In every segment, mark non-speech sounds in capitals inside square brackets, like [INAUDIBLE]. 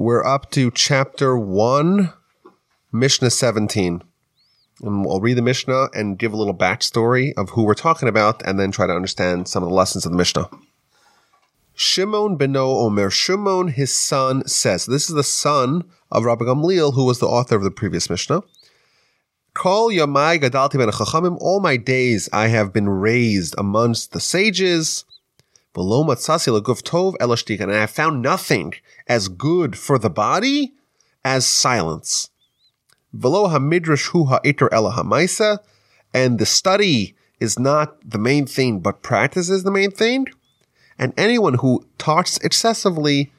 we're up to chapter 1, Mishnah 17. And I'll read the Mishnah and give a little backstory of who we're talking about and then try to understand some of the lessons of the Mishnah. Shimon beno Omer. Shimon, his son, says, this is the son of Rabbi Gamliel, who was the author of the previous Mishnah. Call Yamai Gadalti ben. All my days I have been raised amongst the sages. And I have found nothing as good for the body as silence. And the study is not the main thing, but practice is the main thing. And anyone who talks excessively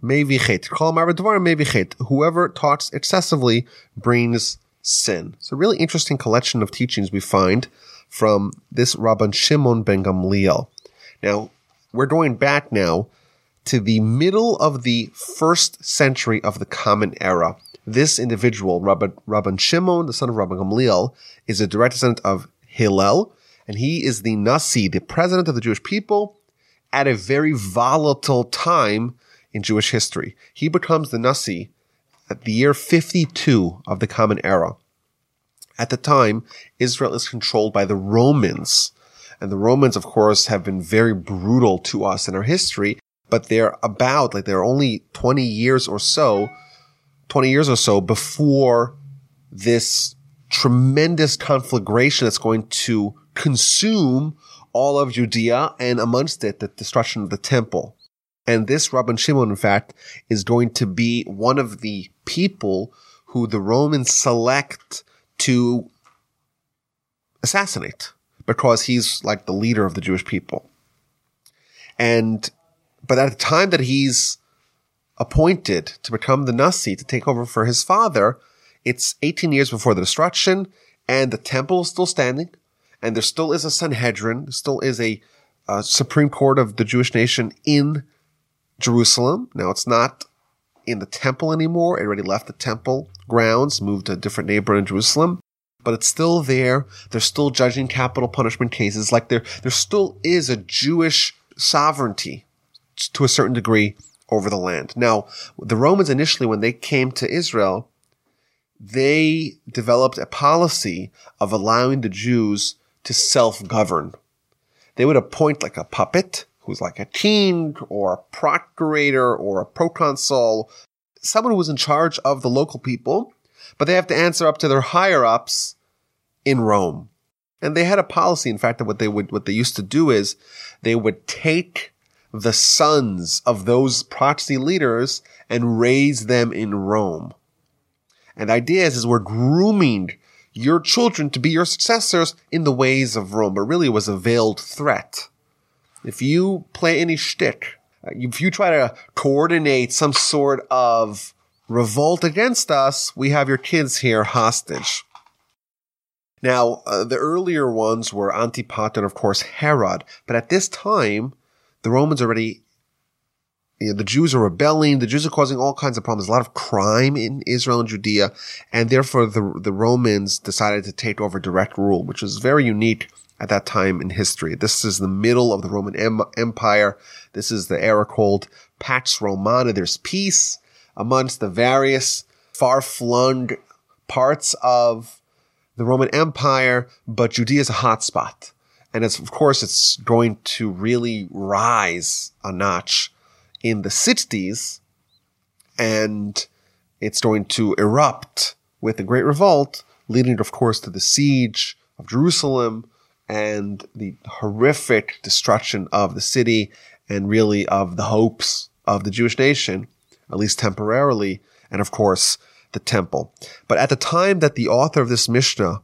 may be chet. Whoever talks excessively brings sin. It's a really interesting collection of teachings we find from this Rabban Shimon ben Gamliel. Now, we're going back now to the middle of the first century of the Common Era. This individual, Rabban, Rabban Shimon, the son of Rabban Gamliel, is a direct descendant of Hillel, and he is the Nasi, the president of the Jewish people, at a very volatile time in Jewish history. He becomes the Nasi at the year 52 of the Common Era. At the time, Israel is controlled by the Romans. And the Romans, of course, have been very brutal to us in our history, but they're about, like, they're only 20 years or so, 20 years or so before this tremendous conflagration that's going to consume all of Judea and amongst it, the destruction of the temple. And this Rabban Shimon, in fact, is going to be one of the people who the Romans select to assassinate because he's like the leader of the Jewish people. And, but at the time that he's appointed to become the Nasi to take over for his father, it's 18 years before the destruction and the temple is still standing and there still is a Sanhedrin, still is a, a Supreme Court of the Jewish nation in Jerusalem. Now it's not in the temple anymore. It already left the temple grounds, moved to a different neighborhood in Jerusalem but it's still there. They're still judging capital punishment cases. Like there, there still is a Jewish sovereignty to a certain degree over the land. Now, the Romans initially, when they came to Israel, they developed a policy of allowing the Jews to self-govern. They would appoint like a puppet who's like a king or a procurator or a proconsul, someone who was in charge of the local people, but they have to answer up to their higher ups in Rome. And they had a policy, in fact, that what they would, what they used to do is they would take the sons of those proxy leaders and raise them in Rome. And the idea is, is we're grooming your children to be your successors in the ways of Rome, but really it was a veiled threat. If you play any shtick, if you try to coordinate some sort of revolt against us, we have your kids here hostage. Now, uh, the earlier ones were Antipater and of course Herod, but at this time, the Romans already, you know, the Jews are rebelling, the Jews are causing all kinds of problems, a lot of crime in Israel and Judea, and therefore the, the Romans decided to take over direct rule, which was very unique at that time in history. This is the middle of the Roman em- Empire. This is the era called Pax Romana. There's peace amongst the various far-flung parts of the Roman Empire, but Judea is a hotspot. And it's, of course, it's going to really rise a notch in the 60s and it's going to erupt with a great revolt, leading, of course, to the siege of Jerusalem and the horrific destruction of the city and really of the hopes of the Jewish nation, at least temporarily. And of course, the temple. But at the time that the author of this Mishnah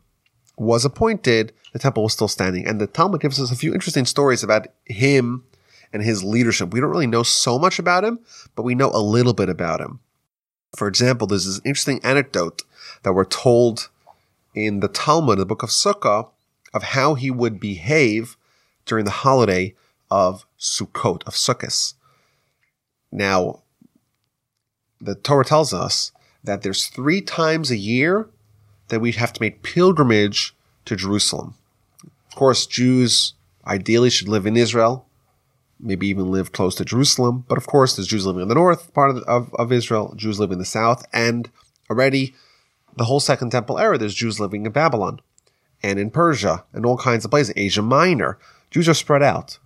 was appointed, the temple was still standing. And the Talmud gives us a few interesting stories about him and his leadership. We don't really know so much about him, but we know a little bit about him. For example, there's this interesting anecdote that we're told in the Talmud, the book of Sukkah, of how he would behave during the holiday of Sukkot, of Sukkot. Now, the Torah tells us that there's three times a year that we have to make pilgrimage to Jerusalem. Of course, Jews ideally should live in Israel maybe even live close to Jerusalem. But of course, there's Jews living in the north part of, of, of Israel, Jews living in the south, and already the whole Second Temple era, there's Jews living in Babylon and in Persia and all kinds of places, Asia Minor. Jews are spread out.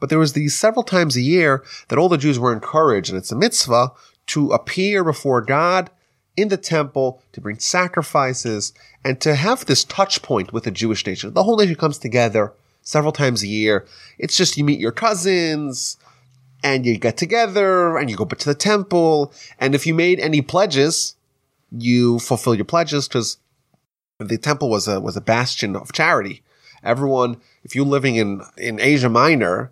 But there was these several times a year that all the Jews were encouraged, and it's a mitzvah, to appear before God in the temple to bring sacrifices and to have this touch point with the Jewish nation. The whole nation comes together several times a year. It's just you meet your cousins and you get together and you go to the temple. And if you made any pledges, you fulfill your pledges because the temple was a, was a bastion of charity. Everyone, if you're living in, in Asia Minor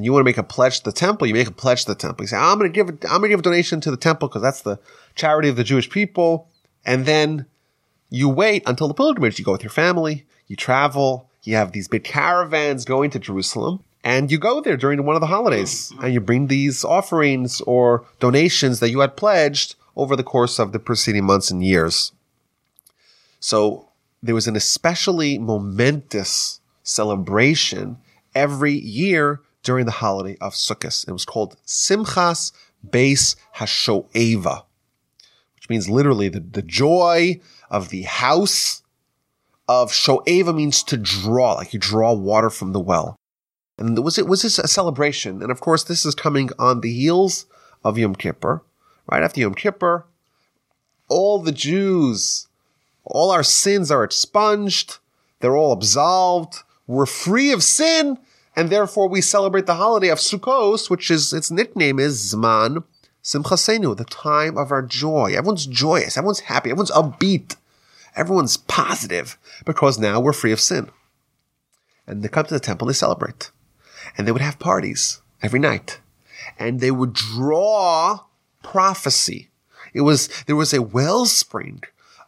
and you want to make a pledge to the temple, you make a pledge to the temple. You say, I'm going to give, a, I'm going to give a donation to the temple because that's the charity of the Jewish people. And then you wait until the pilgrimage. You go with your family, you travel, you have these big caravans going to Jerusalem and you go there during one of the holidays and you bring these offerings or donations that you had pledged over the course of the preceding months and years. So there was an especially momentous celebration every year during the holiday of Sukkot. It was called Simchas Beis Hashoeva, which means literally the, the joy of the house of Shoeva means to draw, like you draw water from the well. And was it was this a celebration? And of course, this is coming on the heels of Yom Kippur. Right after Yom Kippur, all the Jews, all our sins are expunged. They're all absolved. We're free of sin. And therefore we celebrate the holiday of Sukkot, which is, its nickname is Zman Simchasenu, the time of our joy. Everyone's joyous. Everyone's happy. Everyone's upbeat. Everyone's positive because now we're free of sin. And they come to the temple and they celebrate. And they would have parties every night. And they would draw prophecy. It was, there was a wellspring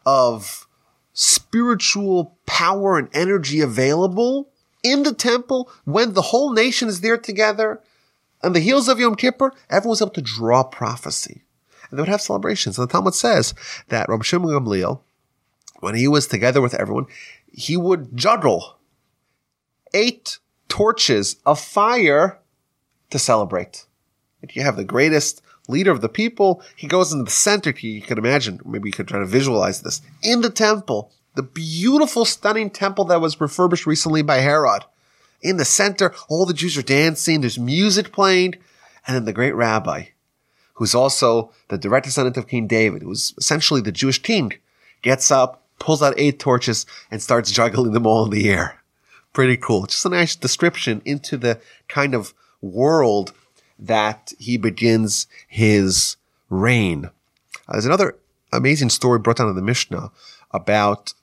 of spiritual power and energy available in the temple when the whole nation is there together. On the heels of Yom Kippur, everyone's able to draw prophecy. And they would have celebrations. And the Talmud says that Rabbi Shimon Gamliel, when he was together with everyone, he would juggle eight torches of fire to celebrate. If you have the greatest leader of the people, he goes into the center. You can imagine, maybe you could try to visualize this in the temple, the beautiful, stunning temple that was refurbished recently by Herod. In the center, all the Jews are dancing. There's music playing. And then the great rabbi, who's also the direct descendant of King David, who's essentially the Jewish king, gets up, pulls out eight torches and starts juggling them all in the air. Pretty cool. Just a nice description into the kind of world that he begins his reign. Uh, there's another amazing story brought down in the Mishnah about,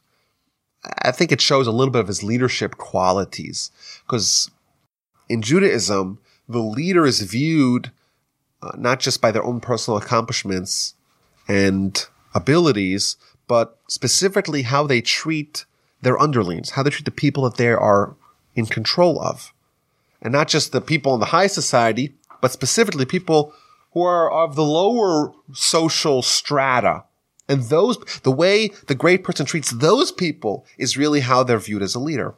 I think it shows a little bit of his leadership qualities. Because in Judaism, the leader is viewed uh, not just by their own personal accomplishments and abilities, but specifically how they treat their underlings, how they treat the people that they are in control of. And not just the people in the high society, but specifically people who are of the lower social strata. And those, the way the great person treats those people is really how they're viewed as a leader.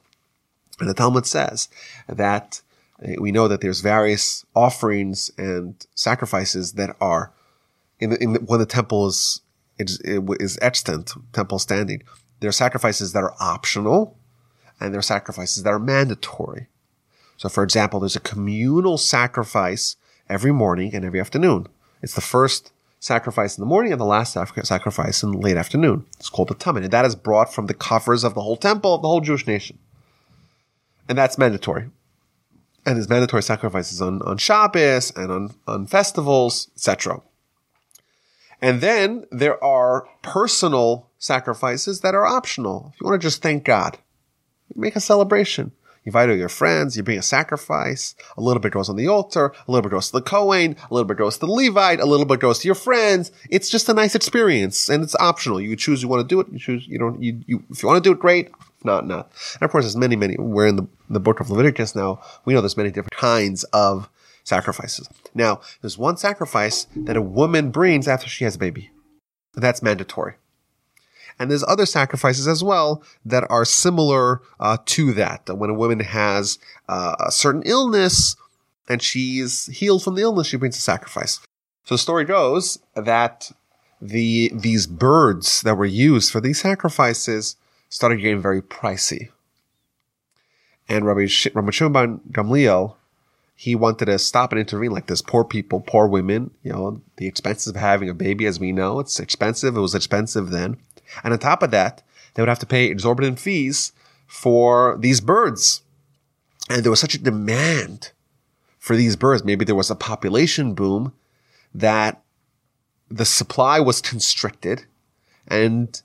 And the Talmud says that eh, we know that there's various offerings and sacrifices that are in, the, in the, when the temple is extant, temple standing. There are sacrifices that are optional and there are sacrifices that are mandatory. So for example, there's a communal sacrifice every morning and every afternoon. It's the first sacrifice in the morning and the last sacrifice in the late afternoon. It's called the Tamid. And that is brought from the coffers of the whole temple of the whole Jewish nation. And that's mandatory. And there's mandatory sacrifices on, on Shabbos and on, on festivals, etc. And then there are personal sacrifices that are optional. If you want to just thank God, make a celebration. You invite all your friends, you bring a sacrifice, a little bit goes on the altar, a little bit goes to the Kohen, a little bit goes to the Levite, a little bit goes to your friends. It's just a nice experience and it's optional. You choose you want to do it, you choose, you don't, you, you, if you want to do it, great. If not, not. And of course, there's many, many, we're in the, the book of Leviticus now. We know there's many different kinds of sacrifices. Now, there's one sacrifice that a woman brings after she has a baby. That's mandatory. And there's other sacrifices as well that are similar uh, to that. When a woman has uh, a certain illness, and she's healed from the illness, she brings a sacrifice. So the story goes that the these birds that were used for these sacrifices started getting very pricey. And Rabbi, Sh- Rabbi Shimon Gamliel, he wanted to stop and intervene like this. Poor people, poor women, you know, the expenses of having a baby, as we know, it's expensive. It was expensive then. And on top of that, they would have to pay exorbitant fees for these birds. And there was such a demand for these birds. Maybe there was a population boom that the supply was constricted and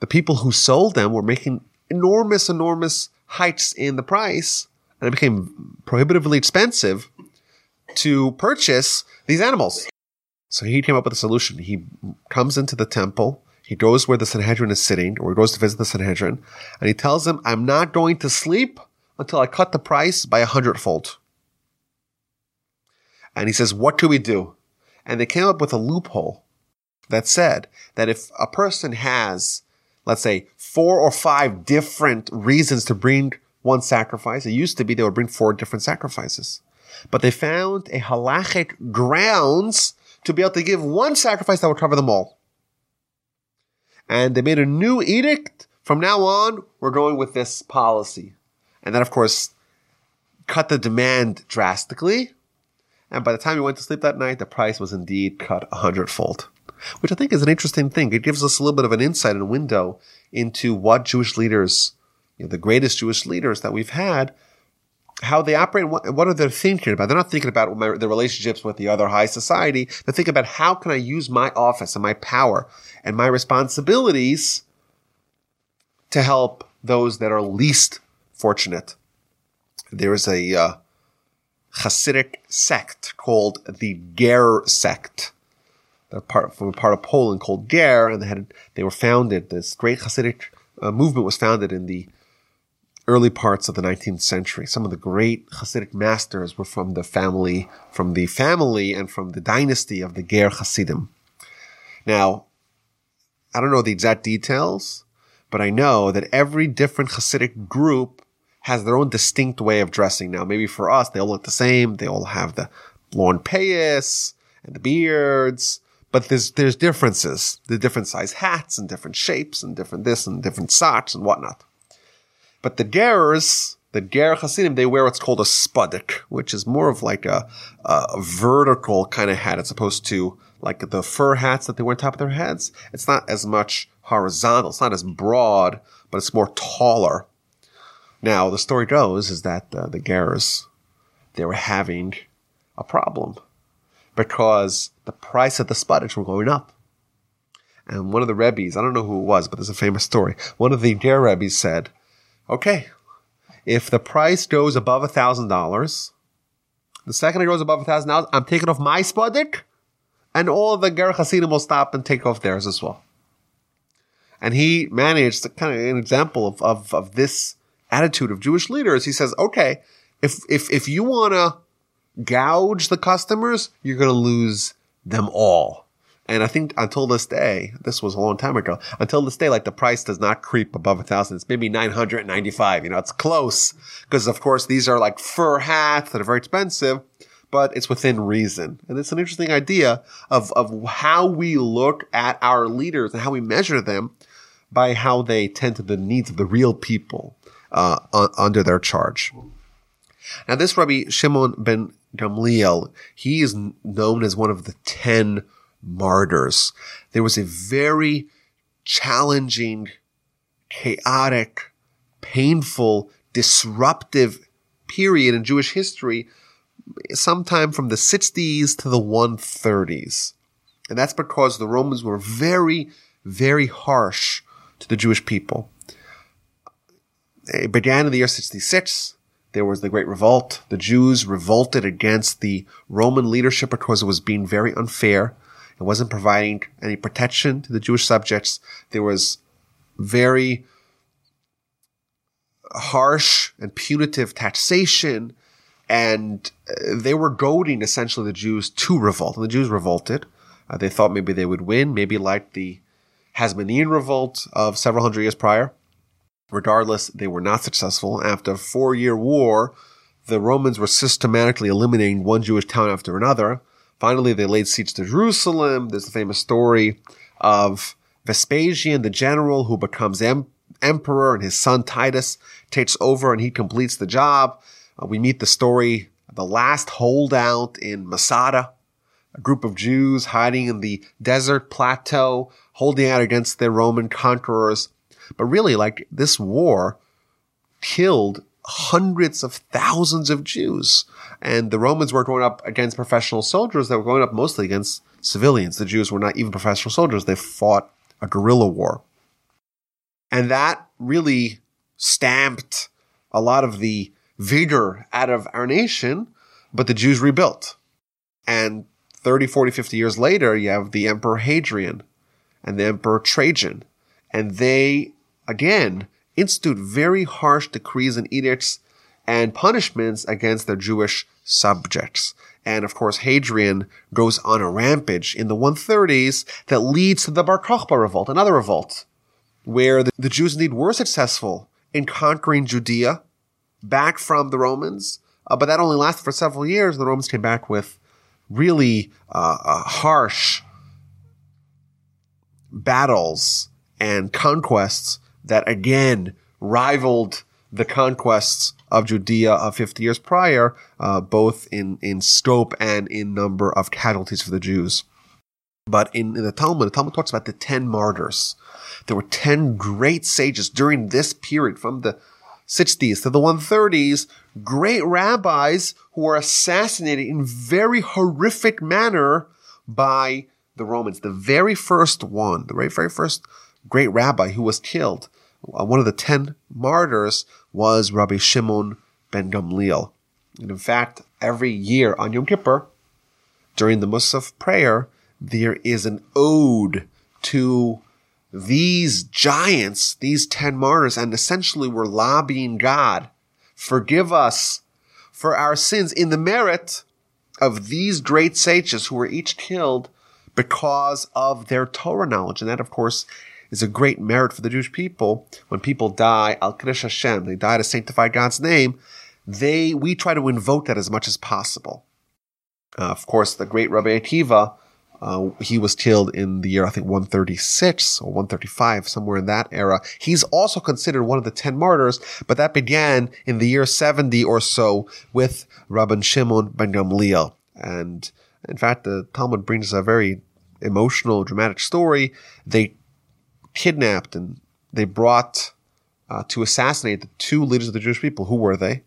the people who sold them were making enormous, enormous hikes in the price and it became prohibitively expensive to purchase these animals. So he came up with a solution. He comes into the temple. He goes where the Sanhedrin is sitting, or he goes to visit the Sanhedrin, and he tells them, I'm not going to sleep until I cut the price by a hundredfold. And he says, What do we do? And they came up with a loophole that said that if a person has, let's say, four or five different reasons to bring one sacrifice, it used to be they would bring four different sacrifices. But they found a halachic grounds to be able to give one sacrifice that would cover them all. And they made a new edict. From now on, we're going with this policy. And that, of course, cut the demand drastically. And by the time you went to sleep that night, the price was indeed cut a hundredfold, which I think is an interesting thing. It gives us a little bit of an insight and window into what Jewish leaders, you know, the greatest Jewish leaders that we've had, how they operate, what, what are they thinking about? They're not thinking about my, the relationships with the other high society. They're thinking about how can I use my office and my power and my responsibilities to help those that are least fortunate. There is a uh, Hasidic sect called the Ger sect. They're part from a part of Poland called Ger, and they had they were founded. This great Hasidic uh, movement was founded in the early parts of the 19th century. Some of the great Hasidic masters were from the family, from the family and from the dynasty of the Ger Hasidim. Now, I don't know the exact details, but I know that every different Hasidic group has their own distinct way of dressing. Now, maybe for us, they all look the same. They all have the long payas and the beards, but there's, there's differences. The different size hats and different shapes and different this and different socks and whatnot. But the Gerers, the Ger Hasidim, they wear what's called a spudik, which is more of like a, a vertical kind of hat as opposed to like the fur hats that they wear on top of their heads. It's not as much horizontal. It's not as broad, but it's more taller. Now, the story goes is that uh, the Gerers, they were having a problem because the price of the spudiks were going up. And one of the Rebbe's, I don't know who it was, but there's a famous story. One of the Ger Rebbe's said, okay, if the price goes above a thousand dollars, the second it goes above a thousand dollars, I'm taking off my spudik, and all the Ger Hasidim will stop and take off theirs as well. And he managed to kind of an example of, of, of this attitude of Jewish leaders. He says, okay, if, if, if you want to gouge the customers, you're going to lose them all. And I think until this day, this was a long time ago, until this day, like the price does not creep above a thousand. It's maybe 995. You know, it's close because of course these are like fur hats that are very expensive, but it's within reason. And it's an interesting idea of, of how we look at our leaders and how we measure them by how they tend to the needs of the real people, uh, under their charge. Now, this Rabbi Shimon ben Gamliel, he is known as one of the 10 martyrs. There was a very challenging, chaotic, painful, disruptive period in Jewish history, sometime from the 60s to the 130s. And that's because the Romans were very, very harsh to the Jewish people. It began in the year 66. There was the Great Revolt. The Jews revolted against the Roman leadership because it was being very unfair. It wasn't providing any protection to the Jewish subjects. There was very harsh and punitive taxation, and uh, they were goading essentially the Jews to revolt. And the Jews revolted. Uh, they thought maybe they would win, maybe like the Hasmonean revolt of several hundred years prior. Regardless, they were not successful. After a four year war, the Romans were systematically eliminating one Jewish town after another. Finally, they laid siege to Jerusalem. There's the famous story of Vespasian, the general who becomes em- emperor, and his son Titus takes over and he completes the job. Uh, we meet the story, the last holdout in Masada, a group of Jews hiding in the desert plateau, holding out against their Roman conquerors. But really, like this war killed hundreds of thousands of Jews. And the Romans were going up against professional soldiers. They were going up mostly against civilians. The Jews were not even professional soldiers. They fought a guerrilla war. And that really stamped a lot of the vigor out of our nation, but the Jews rebuilt. And 30, 40, 50 years later, you have the Emperor Hadrian and the Emperor Trajan. And they, again, institute very harsh decrees and edicts and punishments against their Jewish subjects. And of course, Hadrian goes on a rampage in the 130s that leads to the Bar Kokhba revolt, another revolt, where the, the Jews indeed were successful in conquering Judea back from the Romans. Uh, but that only lasted for several years. The Romans came back with really uh, uh, harsh battles and conquests that again rivaled the conquests of Judea of 50 years prior, uh, both in, in scope and in number of casualties for the Jews. But in, in, the Talmud, the Talmud talks about the 10 martyrs. There were 10 great sages during this period from the 60s to the 130s, great rabbis who were assassinated in very horrific manner by the Romans. The very first one, the very, very first great rabbi who was killed Uh, one of the ten martyrs was Rabbi Shimon ben Gamliel. And in fact, every year on Yom Kippur, during the Musaf prayer, there is an ode to these giants, these 10 martyrs, and essentially we're lobbying God, forgive us for our sins in the merit of these great sages who were each killed because of their Torah knowledge. And that, of course, is a great merit for the Jewish people. When people die, Al Kiddush Hashem, they die to sanctify God's name, they, we try to invoke that as much as possible. Uh, of course, the great Rabbi Akiva, uh, he was killed in the year, I think, 136 or 135, somewhere in that era. He's also considered one of the 10 martyrs, but that began in the year 70 or so with Rabban Shimon ben Gamliel. And in fact, the Talmud brings a very emotional, dramatic story. They kidnapped and they brought uh, to assassinate the two leaders of the Jewish people. Who were they?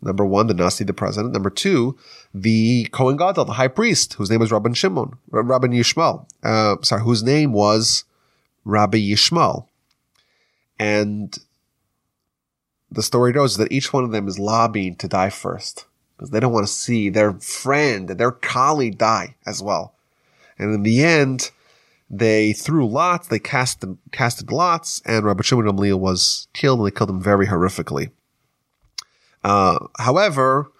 Number one, the Nasi, the president. Number two, the Kohen Gadol, the high priest, whose name was Rabban Shimon, Rabban Yishmael. Uh, sorry, whose name was Rabbi Yishmael. And the story goes that each one of them is lobbying to die first because they don't want to see their friend, and their colleague die as well. And in the end, they threw lots, they cast, casted lots, and Rabbi Shimon Gamliel was killed, and they killed him very horrifically. Uh, however,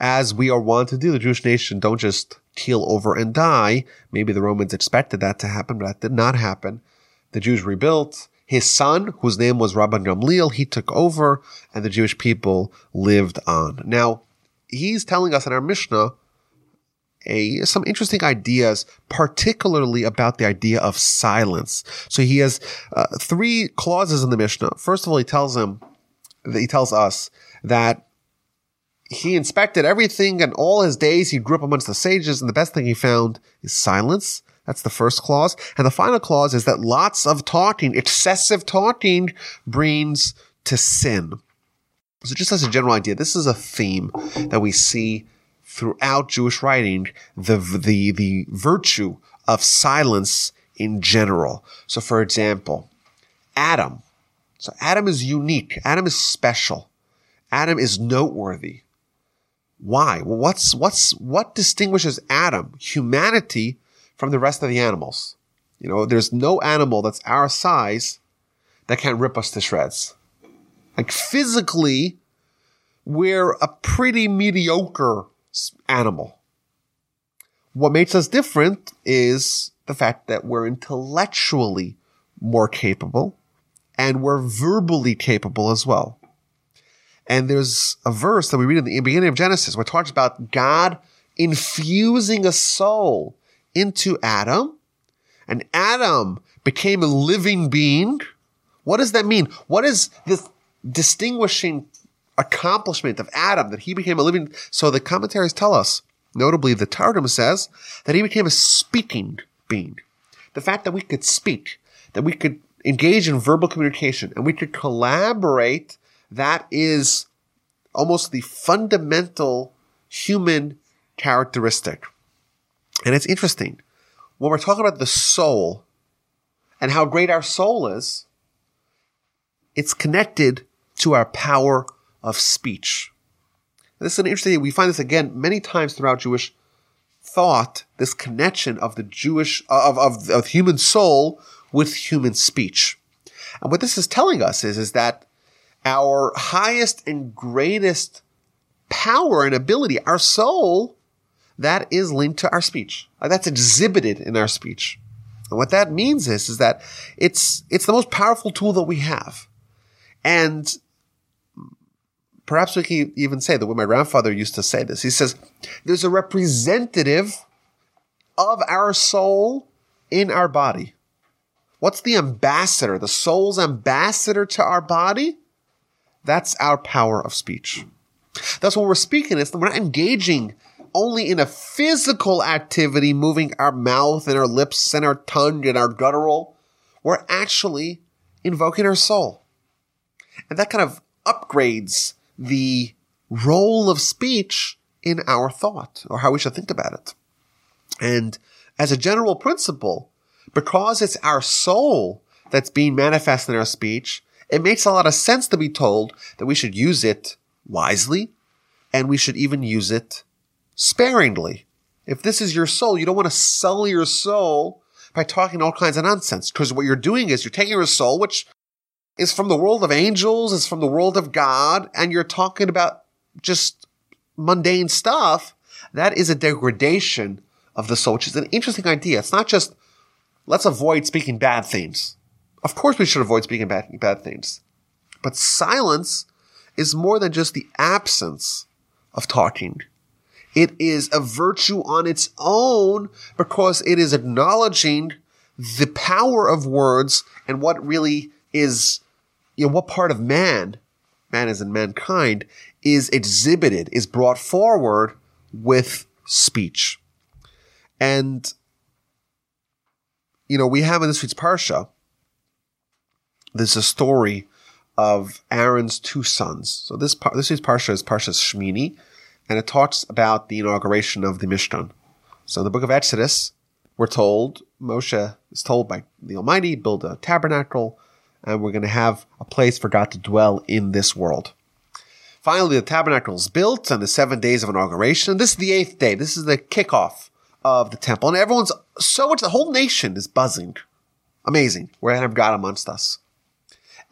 as we are wont to do, the Jewish nation don't just keel over and die. Maybe the Romans expected that to happen, but that did not happen. The Jews rebuilt. His son, whose name was Rabban Gamliel, he took over, and the Jewish people lived on. Now, he's telling us in our Mishnah a, some interesting ideas, particularly about the idea of silence. So he has uh, three clauses in the Mishnah. First of all, he tells him, he tells us that he inspected everything and all his days he grew up amongst the sages and the best thing he found is silence. That's the first clause. And the final clause is that lots of talking, excessive talking brings to sin. So just as a general idea, this is a theme that we see throughout Jewish writing the, the, the virtue of silence in general. So for example, Adam. So Adam is unique. Adam is special. Adam is noteworthy. Why? Well, what's, what's, what distinguishes Adam, humanity, from the rest of the animals? You know, there's no animal that's our size that can rip us to shreds. Like physically, we're a pretty mediocre animal. What makes us different is the fact that we're intellectually more capable and we're verbally capable as well. And there's a verse that we read in the beginning of Genesis where it talks about God infusing a soul into Adam, and Adam became a living being. What does that mean? What is this distinguishing accomplishment of Adam that he became a living? So the commentaries tell us, notably the Targum says, that he became a speaking being. The fact that we could speak, that we could engage in verbal communication, and we could collaborate, that is almost the fundamental human characteristic. And it's interesting. When we're talking about the soul and how great our soul is, it's connected to our power of speech. This is an interesting, thing. we find this again many times throughout Jewish thought, this connection of the Jewish, uh, of, of, of human soul with human speech. And what this is telling us is, is that our highest and greatest power and ability, our soul, that is linked to our speech. Uh, that's exhibited in our speech. And what that means is, is that it's, it's the most powerful tool that we have. And perhaps we can even say that when my grandfather used to say this, he says, there's a representative of our soul in our body. What's the ambassador, the soul's ambassador to our body? That's our power of speech. That's when we're speaking. It's we're not engaging only in a physical activity, moving our mouth and our lips and our tongue and our guttural. We're actually invoking our soul. And that kind of upgrades the role of speech in our thought or how we should think about it. And as a general principle, because it's our soul that's being manifest in our speech, it makes a lot of sense to be told that we should use it wisely and we should even use it sparingly. If this is your soul, you don't want to sell your soul by talking all kinds of nonsense because what you're doing is you're taking your soul, which is from the world of angels, is from the world of God, and you're talking about just mundane stuff. That is a degradation of the soul, which is an interesting idea. It's not just let's avoid speaking bad things. Of course, we should avoid speaking bad, bad things. But silence is more than just the absence of talking. It is a virtue on its own because it is acknowledging the power of words and what really is, you know, what part of man, man is in mankind, is exhibited, is brought forward with speech. And, you know, we have in this week's Parsha, there's a story of Aaron's two sons. So this this is Parsha is Parsha Shmini, and it talks about the inauguration of the Mishkan. So in the book of Exodus, we're told Moshe is told by the Almighty build a tabernacle, and we're going to have a place for God to dwell in this world. Finally, the tabernacle is built on the seven days of inauguration. And this is the eighth day. This is the kickoff of the temple, and everyone's so much. The whole nation is buzzing. Amazing. We're going have God amongst us.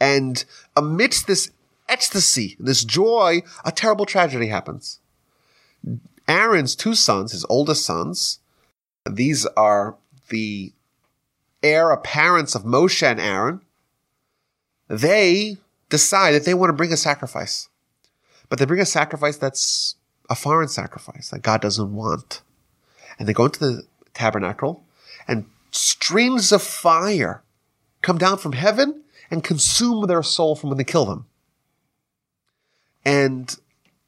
And amidst this ecstasy, this joy, a terrible tragedy happens. Aaron's two sons, his oldest sons, these are the heir apparents of Moshe and Aaron. They decide that they want to bring a sacrifice. But they bring a sacrifice that's a foreign sacrifice that God doesn't want. And they go into the tabernacle and streams of fire come down from heaven and consume their soul from when they kill them. And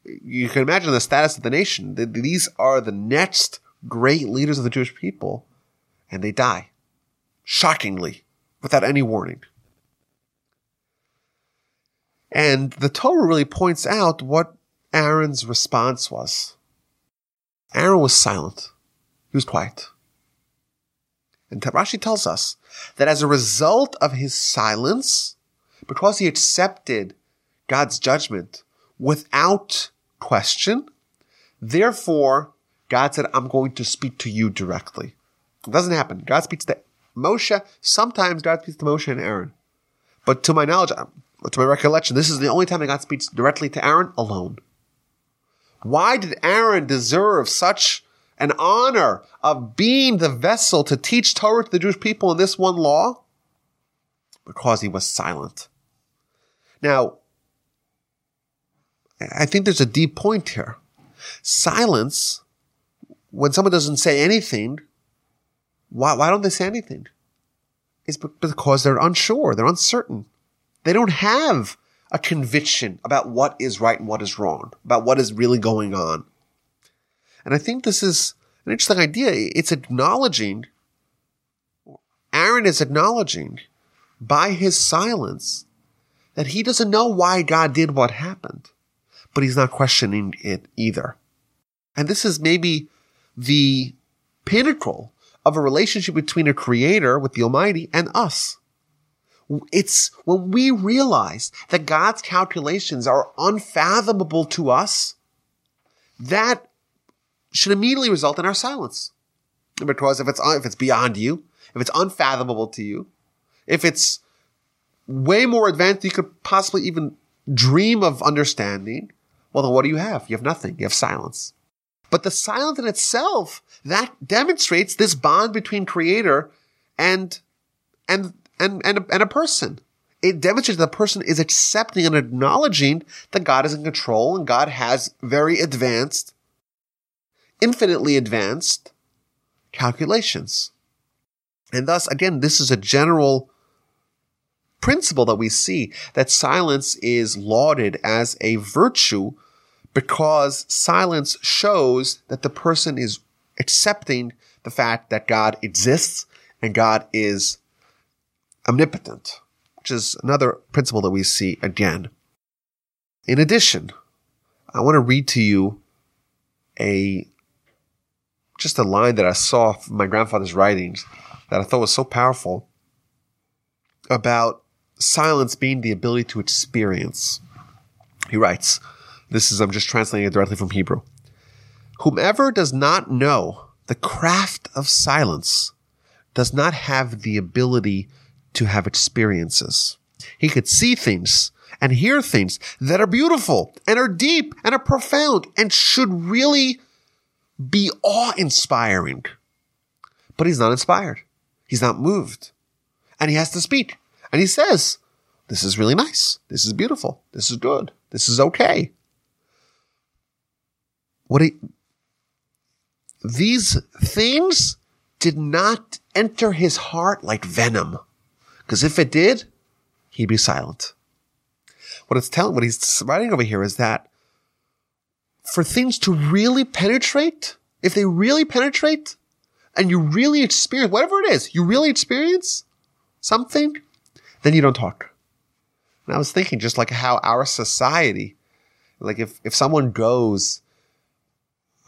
you can imagine the status of the nation. These are the next great leaders of the Jewish people, and they die. Shockingly, without any warning. And the Torah really points out what Aaron's response was. Aaron was silent. He was quiet. And Rashi tells us that as a result of his silence, because he accepted God's judgment without question, therefore God said, I'm going to speak to you directly. It doesn't happen. God speaks to Moshe. Sometimes God speaks to Moshe and Aaron. But to my knowledge, to my recollection, this is the only time that God speaks directly to Aaron alone. Why did Aaron deserve such an honor of being the vessel to teach Torah to the Jewish people in this one law? Because he was silent. Now, I think there's a deep point here. Silence, when someone doesn't say anything, why, why don't they say anything? It's because they're unsure, they're uncertain. They don't have a conviction about what is right and what is wrong, about what is really going on. And I think this is an interesting idea. It's acknowledging, Aaron is acknowledging by his silence that he doesn't know why God did what happened, but he's not questioning it either. And this is maybe the pinnacle of a relationship between a creator with the Almighty and us. It's when we realize that God's calculations are unfathomable to us, that should immediately result in our silence. Because if it's, if it's beyond you, if it's unfathomable to you, if it's way more advanced you could possibly even dream of understanding, well, then what do you have? You have nothing. You have silence. But the silence in itself, that demonstrates this bond between creator and, and, and, and, and a person. It demonstrates that the person is accepting and acknowledging that God is in control and God has very advanced, infinitely advanced calculations. And thus, again, this is a general principle that we see that silence is lauded as a virtue because silence shows that the person is accepting the fact that God exists and God is omnipotent, which is another principle that we see again. In addition, I want to read to you a just a line that I saw from my grandfather's writings that I thought was so powerful about silence being the ability to experience. He writes, this is, I'm just translating it directly from Hebrew. Whomever does not know the craft of silence does not have the ability to have experiences. He could see things and hear things that are beautiful and are deep and are profound and should really be awe inspiring. But he's not inspired. He's not moved. And he has to speak. And he says, this is really nice. This is beautiful. This is good. This is okay. What he, these things did not enter his heart like venom. Because if it did, he'd be silent. What it's telling, what he's writing over here is that for things to really penetrate, if they really penetrate, and you really experience, whatever it is, you really experience something, then you don't talk. And I was thinking just like how our society, like if, if someone goes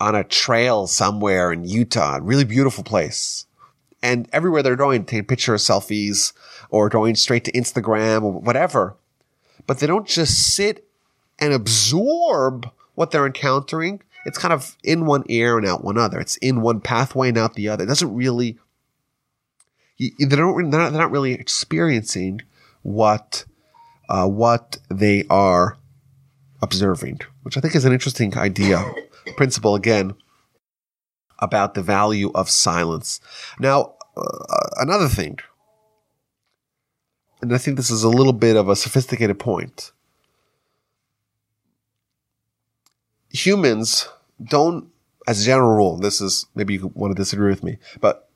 on a trail somewhere in Utah, a really beautiful place, and everywhere they're going, take picture selfies or going straight to Instagram or whatever, but they don't just sit and absorb what they're encountering it's kind of in one ear and out one other. It's in one pathway and out the other. It doesn't really, they don't, they're not, they're not really experiencing what, uh, what they are observing, which I think is an interesting idea, [LAUGHS] principle again, about the value of silence. Now, uh, another thing, and I think this is a little bit of a sophisticated point. humans don't, as a general rule, this is maybe you want to disagree with me, but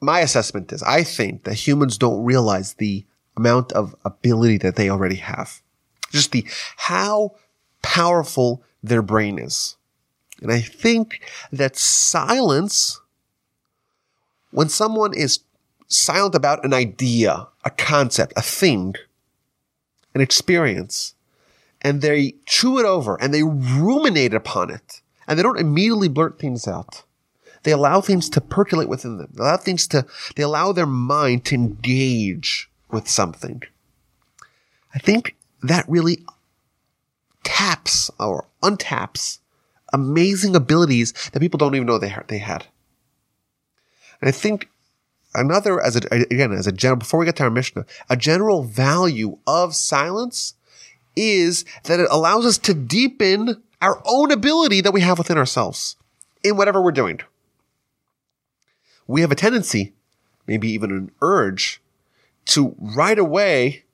my assessment is I think that humans don't realize the amount of ability that they already have. Just the how powerful their brain is. And I think that silence, when someone is silent about an idea, a concept, a thing, an experience, and they chew it over and they ruminate upon it and they don't immediately blurt things out. They allow things to percolate within them. They allow things to, they allow their mind to engage with something. I think that really taps or untaps amazing abilities that people don't even know they, they had. And I think another, as a, again, as a general, before we get to our Mishnah, a general value of silence is that it allows us to deepen our own ability that we have within ourselves in whatever we're doing. We have a tendency, maybe even an urge, to right away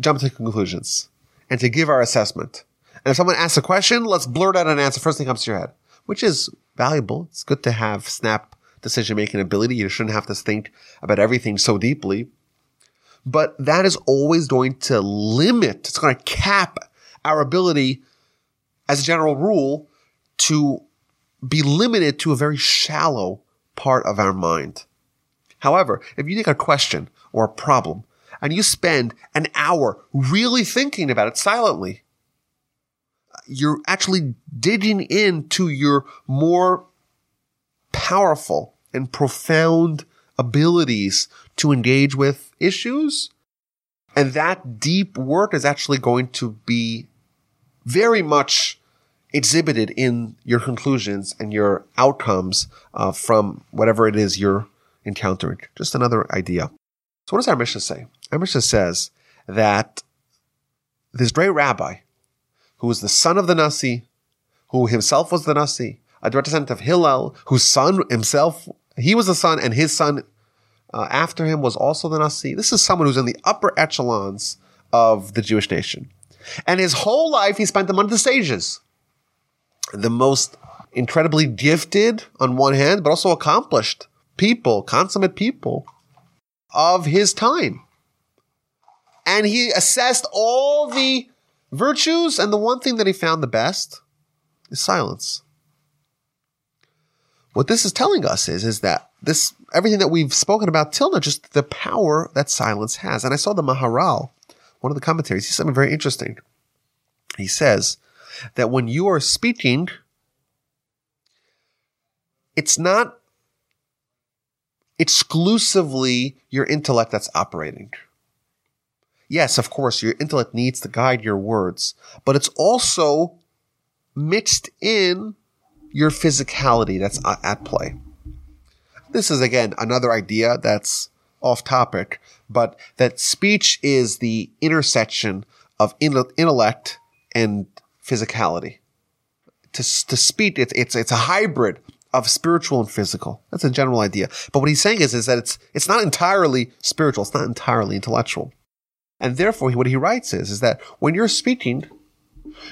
jump to conclusions and to give our assessment And if someone asks a question, let's blurt out an answer. First thing comes to your head, which is valuable. It's good to have snap decision making ability. You shouldn't have to think about everything so deeply. But that is always going to limit, it's going to cap our ability as a general rule to be limited to a very shallow part of our mind. However, if you take a question or a problem and you spend an hour really thinking about it silently, you're actually digging into your more powerful and profound abilities to engage with issues. And that deep work is actually going to be very much exhibited in your conclusions and your outcomes uh, from whatever it is you're encountering. Just another idea. So what does our Mishnah say? Our Mishnah says that this great rabbi, who was the son of the Nasi, who himself was the Nasi, a direct descendant of Hillel, whose son himself, he was the son, and his son uh, after him was also the Nasi. This is someone who's in the upper echelons of the Jewish nation. And his whole life he spent on the stages. The most incredibly gifted on one hand, but also accomplished people, consummate people of his time. And he assessed all the virtues, and the one thing that he found the best is silence. What this is telling us is, is that this, everything that we've spoken about till now, just the power that silence has. And I saw the Maharal, one of the commentaries, he said something very interesting. He says that when you are speaking, it's not exclusively your intellect that's operating. Yes, of course, your intellect needs to guide your words, but it's also mixed in your physicality that's at play. This is again another idea that's off topic, but that speech is the intersection of intellect and physicality. To, to speak, it's, it's, it's a hybrid of spiritual and physical. That's a general idea. But what he's saying is, is that it's, it's not entirely spiritual. It's not entirely intellectual. And therefore, what he writes is, is that when you're speaking,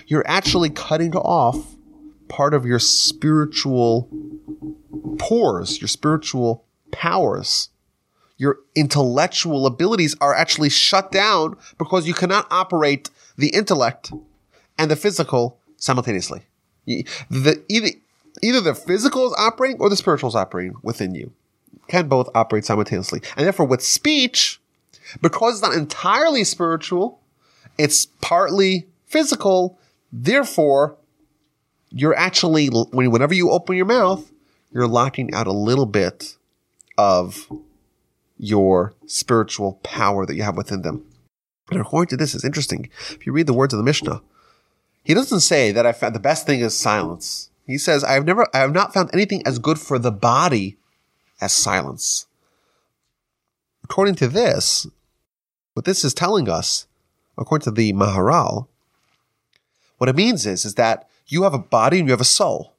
you're actually cutting off part of your spiritual pores, your spiritual powers. Your intellectual abilities are actually shut down because you cannot operate the intellect and the physical simultaneously. The, either, either the physical is operating or the spiritual is operating within you. Can both operate simultaneously. And therefore, with speech, because it's not entirely spiritual, it's partly physical. Therefore, you're actually, whenever you open your mouth, you're locking out a little bit of your spiritual power that you have within them. And according to this, it's interesting. If you read the words of the Mishnah, he doesn't say that I found the best thing is silence. He says, I have never, I have not found anything as good for the body as silence. According to this, what this is telling us, according to the Maharal, what it means is, is that you have a body and you have a soul.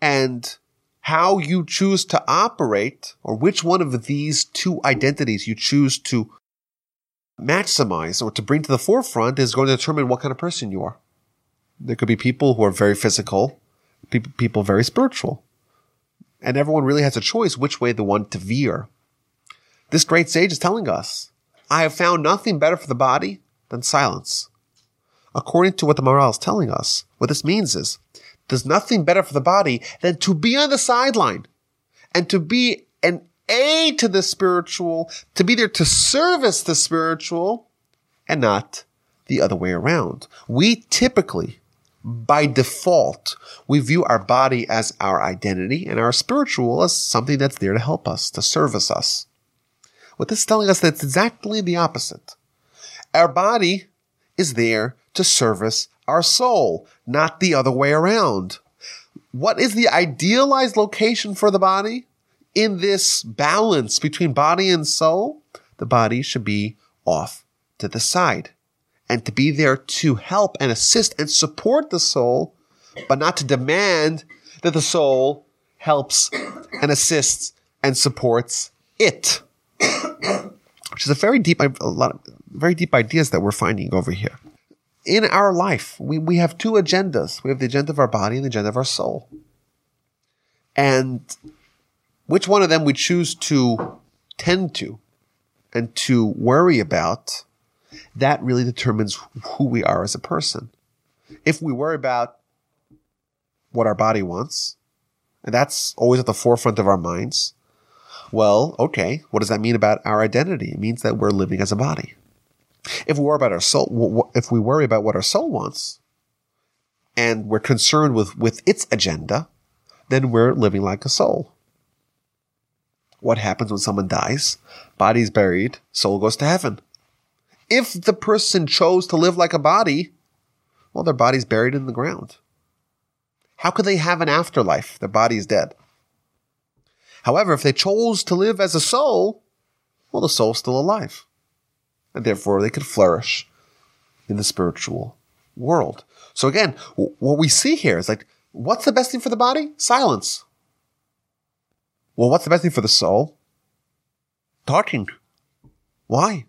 And how you choose to operate or which one of these two identities you choose to maximize or to bring to the forefront is going to determine what kind of person you are. There could be people who are very physical people, very spiritual. And everyone really has a choice which way they want to veer. This great sage is telling us, I have found nothing better for the body than silence. According to what the Maharal is telling us, what this means is, there's nothing better for the body than to be on the sideline and to be an aid to the spiritual, to be there to service the spiritual and not the other way around. We typically by default, we view our body as our identity and our spiritual as something that's there to help us, to service us. What this is telling us that's exactly the opposite. Our body is there to service our soul, not the other way around. What is the idealized location for the body? In this balance between body and soul, the body should be off to the side and to be there to help and assist and support the soul, but not to demand that the soul helps and assists and supports it. [COUGHS] Which is a very deep, a lot of very deep ideas that we're finding over here. in our life, we, we have two agendas. We have the agenda of our body and the agenda of our soul. And which one of them we choose to tend to and to worry about, that really determines who we are as a person. If we worry about what our body wants, and that's always at the forefront of our minds, well, okay, what does that mean about our identity? It means that we're living as a body. If we worry about our soul, if we worry about what our soul wants, and we're concerned with, with its agenda, then we're living like a soul. What happens when someone dies? Body's buried, soul goes to heaven. If the person chose to live like a body, well, their body's buried in the ground. How could they have an afterlife? Their body's dead. However, if they chose to live as a soul, well, the soul's still alive. And therefore they could flourish in the spiritual world. So again, what we see here is like, what's the best thing for the body? Silence. Well, what's the best thing for the soul? Talking. Why?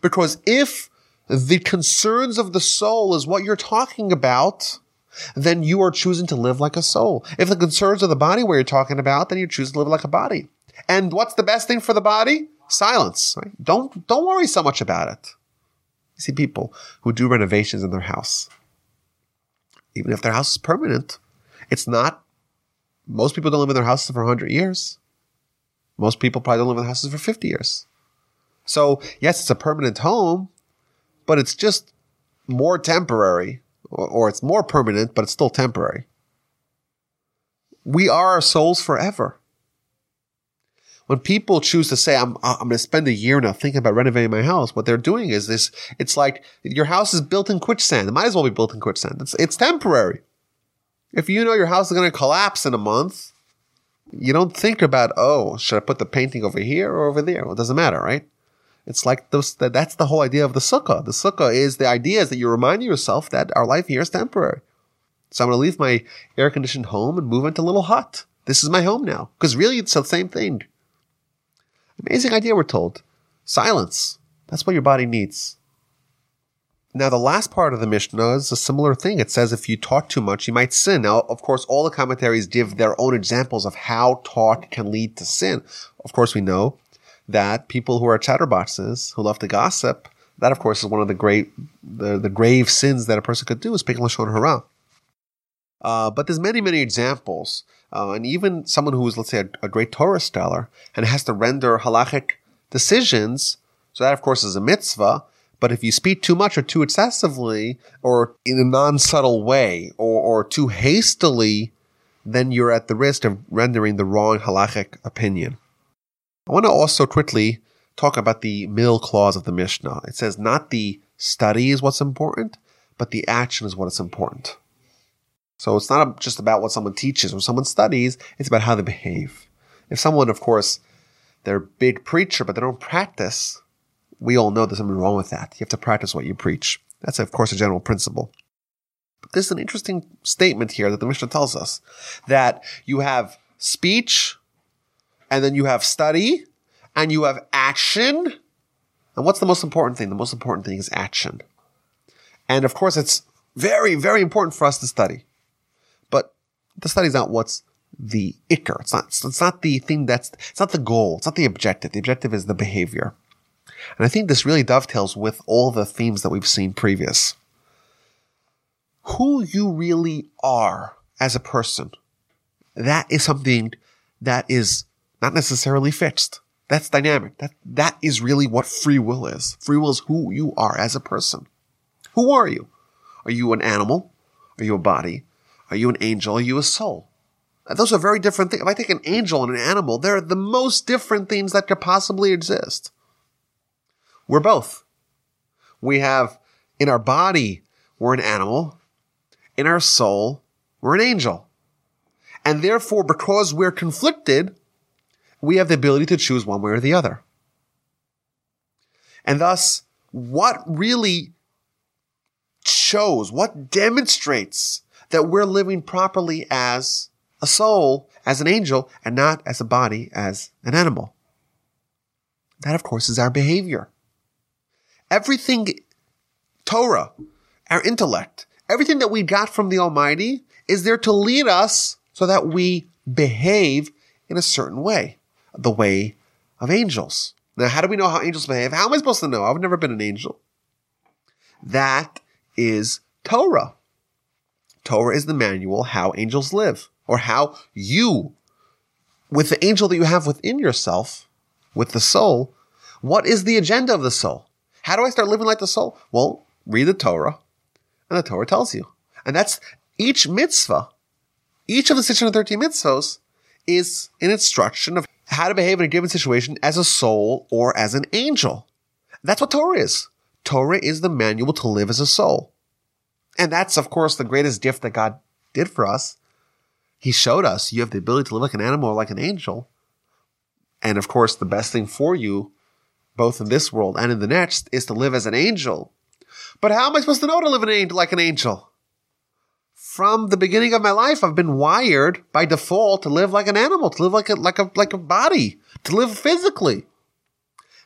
Because if the concerns of the soul is what you're talking about, then you are choosing to live like a soul. If the concerns of the body where you're talking about, then you choose to live like a body. And what's the best thing for the body? Silence. Right? Don't don't worry so much about it. You see people who do renovations in their house. Even if their house is permanent, it's not. Most people don't live in their houses for 100 years. Most people probably don't live in their houses for 50 years. So, yes, it's a permanent home, but it's just more temporary or, it's more permanent, but it's still temporary. We are our souls forever. When people choose to say, I'm, I'm going to spend a year now thinking about renovating my house, what they're doing is this, it's like your house is built in quicksand. It might as well be built in quicksand. It's, it's temporary. If you know your house is going to collapse in a month, you don't think about, oh, should I put the painting over here or over there? Well, it doesn't matter, right? It's like those, that, that's the whole idea of the sukkah. The sukkah is the idea is that you remind yourself that our life here is temporary. So I'm going to leave my air conditioned home and move into a little hut. This is my home now. Because really it's the same thing. Amazing idea, we're told. Silence. That's what your body needs. Now, the last part of the Mishnah is a similar thing. It says if you talk too much, you might sin. Now, of course, all the commentaries give their own examples of how talk can lead to sin. Of course, we know that people who are chatterboxes, who love to gossip, that of course is one of the great, the, the grave sins that a person could do is speaking lashon hara. Uh, but there's many, many examples, uh, and even someone who is, let's say, a, a, great Torah scholar and has to render halachic decisions. So that, of course, is a mitzvah. But if you speak too much or too excessively, or in a non-subtle way, or, or too hastily, then you're at the risk of rendering the wrong halachic opinion. I want to also quickly talk about the middle clause of the Mishnah. It says not the study is what's important, but the action is what is important. So it's not just about what someone teaches or someone studies, it's about how they behave. If someone, of course, they're a big preacher, but they don't practice, we all know there's something wrong with that. You have to practice what you preach. That's, of course, a general principle. But there's an interesting statement here that the Mishnah tells us that you have speech, and then you have study, and you have action. And what's the most important thing? The most important thing is action. And of course, it's very, very important for us to study. But the study is not what's the ikar. It's not, it's not the thing that's, it's not the goal. It's not the objective. The objective is the behavior. And I think this really dovetails with all the themes that we've seen previous. Who you really are as a person, that is something that is not necessarily fixed. That's dynamic. That, that is really what free will is. Free will is who you are as a person. Who are you? Are you an animal? Are you a body? Are you an angel? Are you a soul? Those are very different things. If I take an angel and an animal, they're the most different things that could possibly exist. We're both. We have in our body, we're an animal. In our soul, we're an angel. And therefore, because we're conflicted, we have the ability to choose one way or the other. And thus, what really shows, what demonstrates that we're living properly as a soul, as an angel, and not as a body, as an animal? That, of course, is our behavior. Everything Torah our intellect. Everything that we got from the Almighty is there to lead us so that we behave in a certain way, the way of angels. Now, how do we know how angels behave? How am I supposed to know? I've never been an angel. That is Torah. Torah is the manual how angels live or how you, with the angel that you have within yourself, with the soul, what is the agenda of the soul? How do I start living like the soul? Well, read the Torah and the Torah tells you. And that's each mitzvah, each of the 613 mitzvahs is an instruction of how to behave in a given situation as a soul or as an angel. That's what Torah is. Torah is the manual to live as a soul. And that's, of course, the greatest gift that God did for us. He showed us you have the ability to live like an animal or like an angel. And of course, the best thing for you, both in this world and in the next, is to live as an angel. But how am I supposed to know to live an angel like an angel? From the beginning of my life, I've been wired by default to live like an animal, to live like a, like a, like a body, to live physically.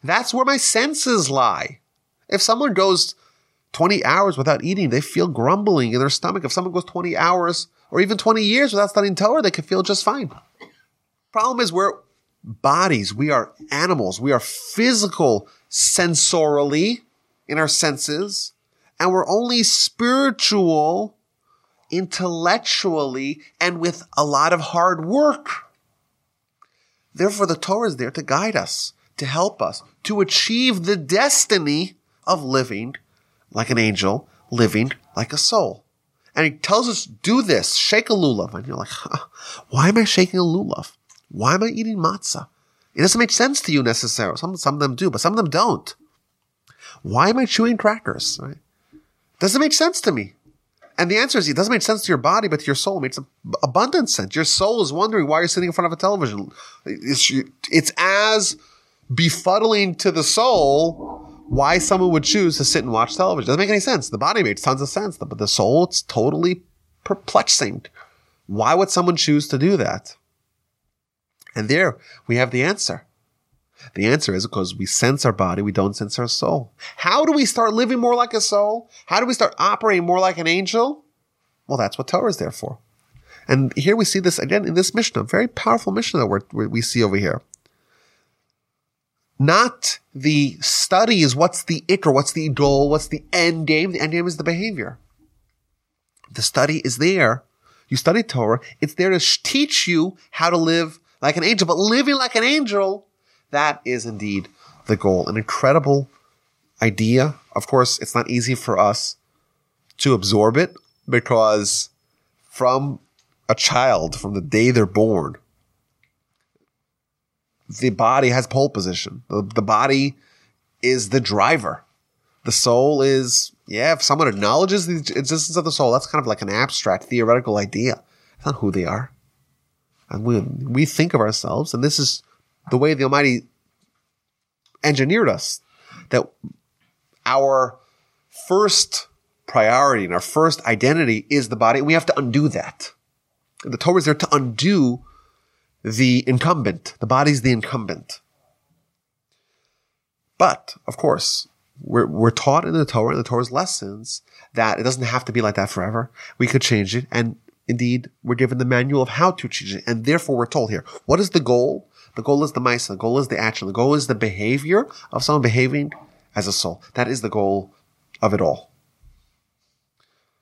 That's where my senses lie. If someone goes 20 hours without eating, they feel grumbling in their stomach. If someone goes 20 hours or even 20 years without studying Torah, they can feel just fine. Problem is we're bodies. We are animals. We are physical sensorially in our senses, and we're only spiritual intellectually and with a lot of hard work. Therefore, the Torah is there to guide us, to help us, to achieve the destiny of living like an angel, living like a soul. And he tells us, do this, shake a lulav. And you're like, huh, why am I shaking a lulav? Why am I eating matzah? It doesn't make sense to you necessarily. Some, some of them do, but some of them don't. Why am I chewing crackers? Right? Doesn't make sense to me. And the answer is it doesn't make sense to your body, but to your soul it makes abundant sense. Your soul is wondering why you're sitting in front of a television. It's, it's as befuddling to the soul why someone would choose to sit and watch television. Doesn't make any sense. The body makes tons of sense, but the soul, it's totally perplexing. Why would someone choose to do that? And there we have the answer. The answer is because we sense our body, we don't sense our soul. How do we start living more like a soul? How do we start operating more like an angel? Well, that's what Torah is there for. And here we see this again in this Mishnah, very powerful Mishnah that we see over here not the study is what's the ikar, what's the goal, what's the end game. The end game is the behavior. The study is there. You study Torah. It's there to teach you how to live like an angel, but living like an angel, that is indeed the goal. An incredible idea. Of course, it's not easy for us to absorb it because from a child, from the day they're born, the body has pole position. The, the body is the driver. The soul is, yeah, if someone acknowledges the existence of the soul, that's kind of like an abstract theoretical idea. It's not who they are. And we, we think of ourselves, and this is the way the Almighty engineered us, that our first priority and our first identity is the body, and we have to undo that. The Torah is there to undo the incumbent. The body's the incumbent. But, of course, we're, we're taught in the Torah, in the Torah's lessons, that it doesn't have to be like that forever. We could change it. And indeed, we're given the manual of how to change it. And therefore, we're told here, what is the goal? The goal is the maiseh. The goal is the action. The goal is the behavior of someone behaving as a soul. That is the goal of it all.